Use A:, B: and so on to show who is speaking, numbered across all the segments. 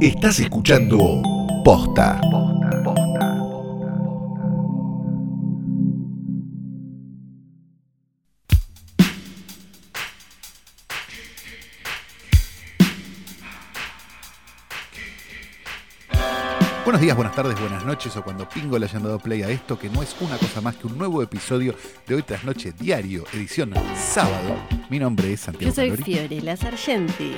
A: Estás escuchando Posta. Buenos días, buenas tardes, buenas noches o cuando Pingo le hayan dado play a esto que no es una cosa más que un nuevo episodio de Hoy Tras Noche Diario, edición sábado. Mi nombre es Santiago
B: Yo soy
A: Calori.
B: Fiorella Sargenti.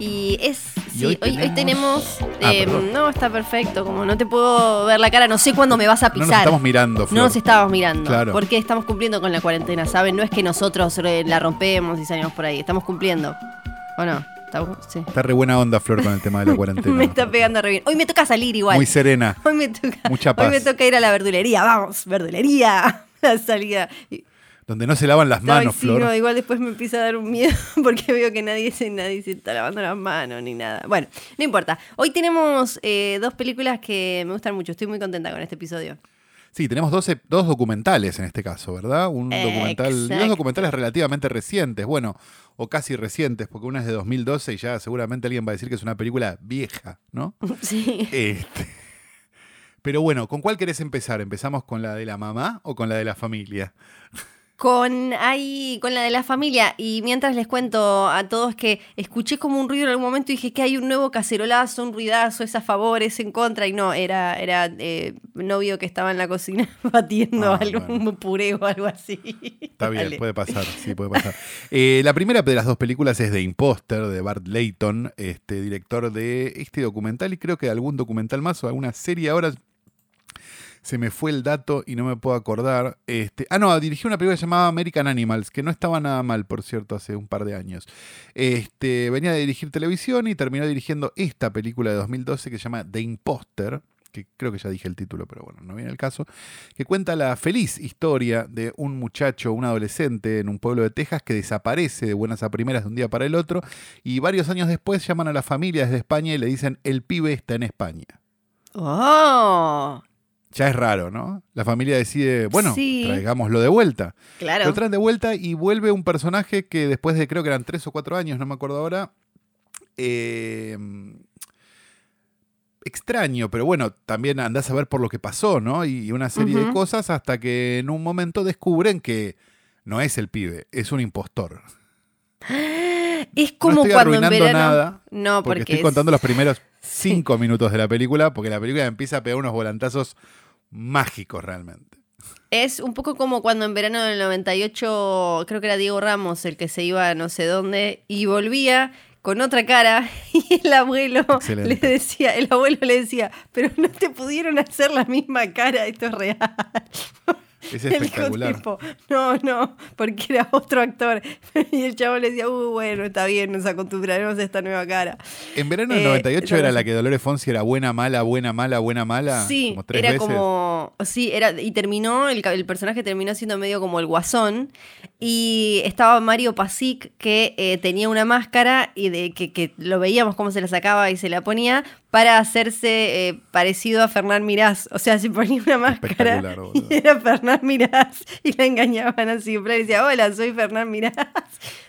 B: Y es. Sí,
A: hoy
B: hoy, hoy
A: tenemos-. Ah,
B: eh, no, está perfecto. Como no te puedo ver la cara, no sé cuándo me vas a
A: No
B: pisar.
A: nos estamos mirando, Flor.
B: No nos estábamos mirando.
A: Claro.
B: Porque estamos cumpliendo con la cuarentena, ¿saben? No es que nosotros eh, la rompemos y salimos por ahí. Estamos cumpliendo. ¿O no?
A: Está re buena onda, Flor, con el tema de la cuarentena.
B: me está pegando re bien. Hoy me toca salir igual.
A: Muy serena.
B: Hoy me toca.
A: Mucha
B: Hoy
A: paz.
B: me toca ir a la verdulería. Vamos, verdulería. La salida. Y-
A: Donde no se lavan las
B: Ay,
A: manos,
B: sí,
A: Flor.
B: no, igual después me empieza a dar un miedo porque veo que nadie se, nadie se está lavando las manos ni nada. Bueno, no importa. Hoy tenemos eh, dos películas que me gustan mucho. Estoy muy contenta con este episodio.
A: Sí, tenemos dos, ep- dos documentales en este caso, ¿verdad? Un documental, dos documentales relativamente recientes, bueno, o casi recientes, porque una es de 2012 y ya seguramente alguien va a decir que es una película vieja, ¿no?
B: Sí.
A: Este. Pero bueno, ¿con cuál querés empezar? ¿Empezamos con la de la mamá o con la de la familia?
B: Con ahí, con la de la familia. Y mientras les cuento a todos que escuché como un ruido en algún momento y dije que hay un nuevo cacerolazo, un ruidazo, es a favor, es en contra. Y no, era, era eh, novio que estaba en la cocina batiendo
A: Ah,
B: algún
A: bueno.
B: puré o algo así.
A: Está bien,
B: Dale.
A: puede pasar, sí, puede pasar. Eh, la primera de las dos películas es The Imposter, de Bart Layton, este director de este documental y creo que de algún documental más o alguna serie. Ahora se me fue el dato y no me puedo acordar. Este, ah, no, dirigió una película llamada American Animals, que no estaba nada mal, por cierto, hace un par de años. Este, venía de dirigir televisión y terminó dirigiendo esta película de 2012 que se llama The Imposter, que creo que ya dije el título, pero bueno, no viene el caso que cuenta la feliz historia de un muchacho, un adolescente en un pueblo de Texas que desaparece de buenas a primeras de un día para el otro y varios años después llaman a la familia desde España y le dicen el pibe está en España.
B: ¡Oh!
A: Ya es raro, ¿no? La familia decide, bueno,
B: Sí.
A: traigámoslo de vuelta.
B: Claro.
A: Lo traen de vuelta y vuelve un personaje que después de creo que eran tres o cuatro años, no me acuerdo ahora, eh, extraño, pero bueno, también andás a ver por lo que pasó, ¿no? Y una serie de cosas hasta que en un momento descubren que no es el pibe, es un impostor.
B: Es como
A: no estoy
B: cuando en
A: arruinando
B: verano.
A: nada,
B: no,
A: porque,
B: porque,
A: estoy
B: es-
A: contando los primeros cinco minutos de la película, porque la película empieza a pegar unos volantazos mágicos realmente.
B: es un poco como cuando en verano del 98, creo que era Diego Ramos el que se iba a no sé dónde y volvía con otra cara y el abuelo
A: Excelente.
B: le decía, el abuelo le decía, pero no te pudieron hacer la misma cara, esto es real.
A: Es espectacular.
B: tipo, no, no, porque era otro actor. Y el chavo le decía, uh, bueno, está bien, nos acostumbraremos a esta nueva cara.
A: En verano del
B: Eh,
A: 98
B: no
A: era la que Dolores Fonsi era buena, mala, buena, mala, buena, mala.
B: Sí,
A: como tres
B: era
A: veces.
B: como. Sí, era. Y terminó, el, el personaje terminó siendo medio como el guasón. Y estaba Mario Pasic, que eh, tenía una máscara y de que, que lo veíamos cómo se la sacaba y se la ponía para hacerse eh, parecido a Fernán Mirás. O sea, se ponía una máscara y era Fernán Mirás y la engañaban así. Y decía, hola, soy Fernán Mirás.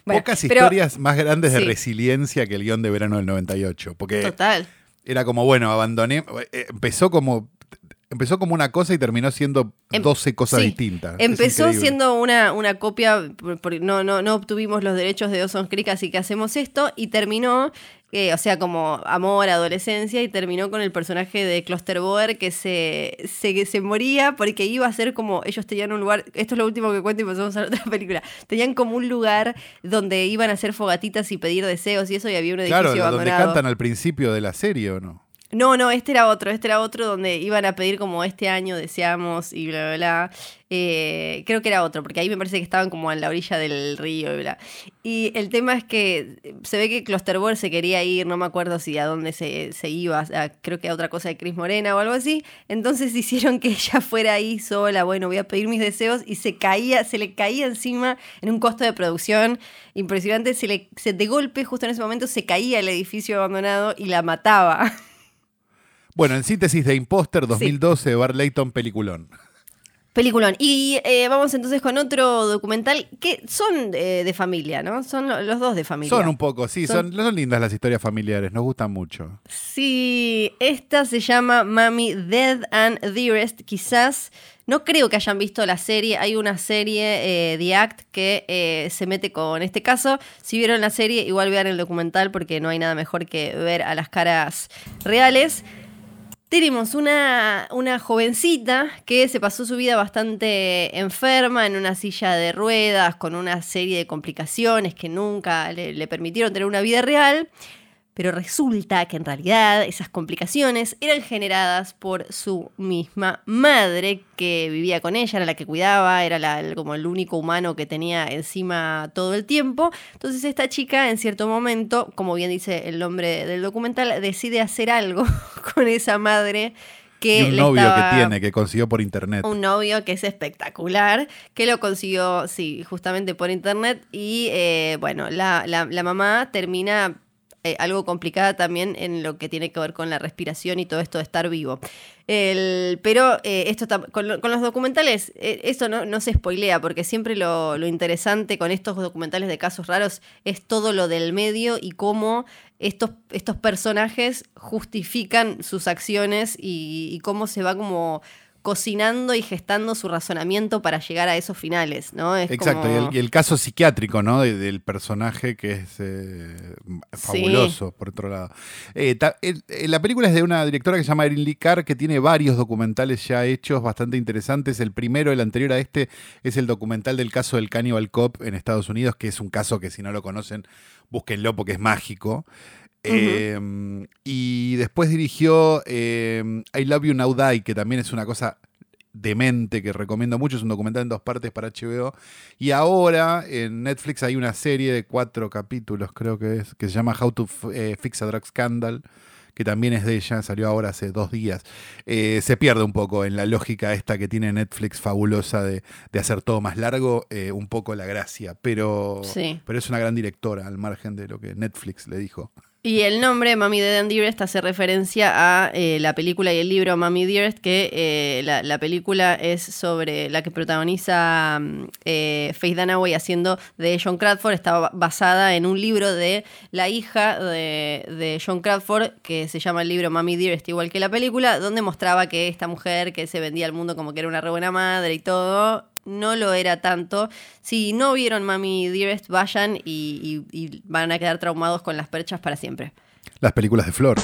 B: Bueno,
A: Pocas
B: pero-
A: historias más grandes de
B: sí.
A: resiliencia que el guion de verano del 98. Porque
B: Total.
A: era como, bueno, abandoné. eh, Empezó como. Empezó como una cosa y terminó siendo
B: Em-
A: 12 cosas
B: sí.
A: distintas.
B: Empezó siendo una, una copia, por- por- no, no, no obtuvimos los derechos de Dawson's Creek, así que hacemos esto, y terminó, eh, o sea, como amor, adolescencia, y terminó con el personaje de Klosterboer que se, se, se moría porque iba a ser como, ellos tenían un lugar, esto es lo último que cuento y pasamos a la otra película, tenían como un lugar donde iban a hacer fogatitas y pedir deseos y eso, y había un edificio
A: Claro, la- donde
B: abandonado.
A: cantan al principio de la serie, ¿o no?
B: No, no, este era otro, este era otro donde iban a pedir como este año deseamos y bla, bla, bla. Eh, creo que era otro, porque ahí me parece que estaban como en la orilla del río y bla. Y el tema es que se ve que Klosterboer se quería ir, no me acuerdo si a dónde se, se iba, a- creo que a otra cosa de Cris Morena o algo así. Entonces hicieron que ella fuera ahí sola, bueno, voy a pedir mis deseos y se caía, se le caía encima en un costo de producción impresionante, se le, se, de golpe justo en ese momento se caía el edificio abandonado y la mataba.
A: Bueno, en síntesis de Imposter 2012 de Bar Layton, peliculón.
B: Peliculón. Y eh, vamos entonces con otro documental que son eh, de familia, ¿no? Son lo- los dos de familia.
A: Son un poco, sí, son, son lindas las historias familiares, nos gustan mucho.
B: Sí, esta se llama Mami Dead and Dearest. Quizás, no creo que hayan visto la serie. Hay una serie, eh, The Act, que se mete con este caso. Si vieron la serie, igual vean el documental porque no hay nada mejor que ver a las caras reales. Tenemos una, una jovencita que se pasó su vida bastante enferma en una silla de ruedas, con una serie de complicaciones que nunca le, le permitieron tener una vida real. Pero resulta que en realidad esas complicaciones eran generadas por su misma madre que vivía con ella, era la que cuidaba, era la- el- como el único humano que tenía encima todo el tiempo. Entonces esta chica en cierto momento, como bien dice el nombre del documental, decide hacer algo con esa madre que
A: y un novio
B: estaba-
A: que tiene, que consiguió por internet.
B: un novio que es espectacular, que lo consiguió, sí, justamente por internet. Y eh, bueno, la, la- la mamá termina eh, algo complicada también en lo que tiene que ver con la respiración y todo esto de estar vivo. Pero eh, esto con, con los documentales, eh, esto no, se spoilea, porque siempre lo, interesante con estos documentales de casos raros es todo lo del medio y cómo estos, estos personajes justifican sus acciones y cómo se va como cocinando y gestando su razonamiento para llegar a esos finales, ¿no? Es
A: Exacto,
B: como-
A: y, el, y el caso psiquiátrico, ¿no? De- del personaje que es eh, fabuloso, por otro lado. Eh, ta- el- eh, la película es de una directora que se llama Erin Lee Carr, que tiene varios documentales ya hechos bastante interesantes. El primero, el anterior a este, es el documental del caso del Cannibal Cop en Estados Unidos, que es un caso que si no lo conocen, búsquenlo porque es mágico. Eh, y después dirigió eh, I Love You Now Die, que también es una cosa demente que recomiendo mucho. Es un documental en dos partes para HBO. Y ahora en Netflix hay una serie de cuatro capítulos, creo que es, que se llama How to F- eh, Fix a Drug Scandal. Que también es de ella, salió ahora hace dos días. Eh, se pierde un poco en la lógica esta que tiene Netflix fabulosa de, de hacer todo más largo, eh, un poco la gracia. Pero,
B: Sí.
A: pero es una gran directora, al margen de lo que Netflix le dijo.
B: Y el nombre Mami Dead and Dearest hace referencia a eh, la película y el libro Mami Dearest, que eh, la, la película es sobre la que protagoniza mm, eh, Faith Dunaway haciendo de John Crawford. Está ba- basada en un libro de la hija de, de John Crawford, que se llama el libro Mami Dearest, igual que la película, donde mostraba que esta mujer que se vendía al mundo como que era una re buena madre y todo, no lo era tanto. Si no vieron Mami Dearest, vayan y, y- y van a quedar traumados con las perchas para siempre.
A: Las películas de Flor.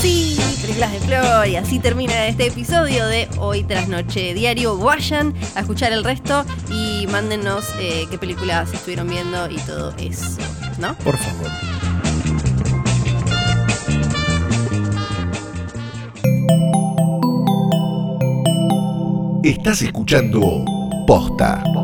B: Sí, películas de Flor. Y así termina este episodio de Hoy tras Noche Diario. Vayan a escuchar el resto y mándenos eh, qué películas estuvieron viendo y todo eso, ¿no?
A: Por favor.
C: Estás escuchando Posta.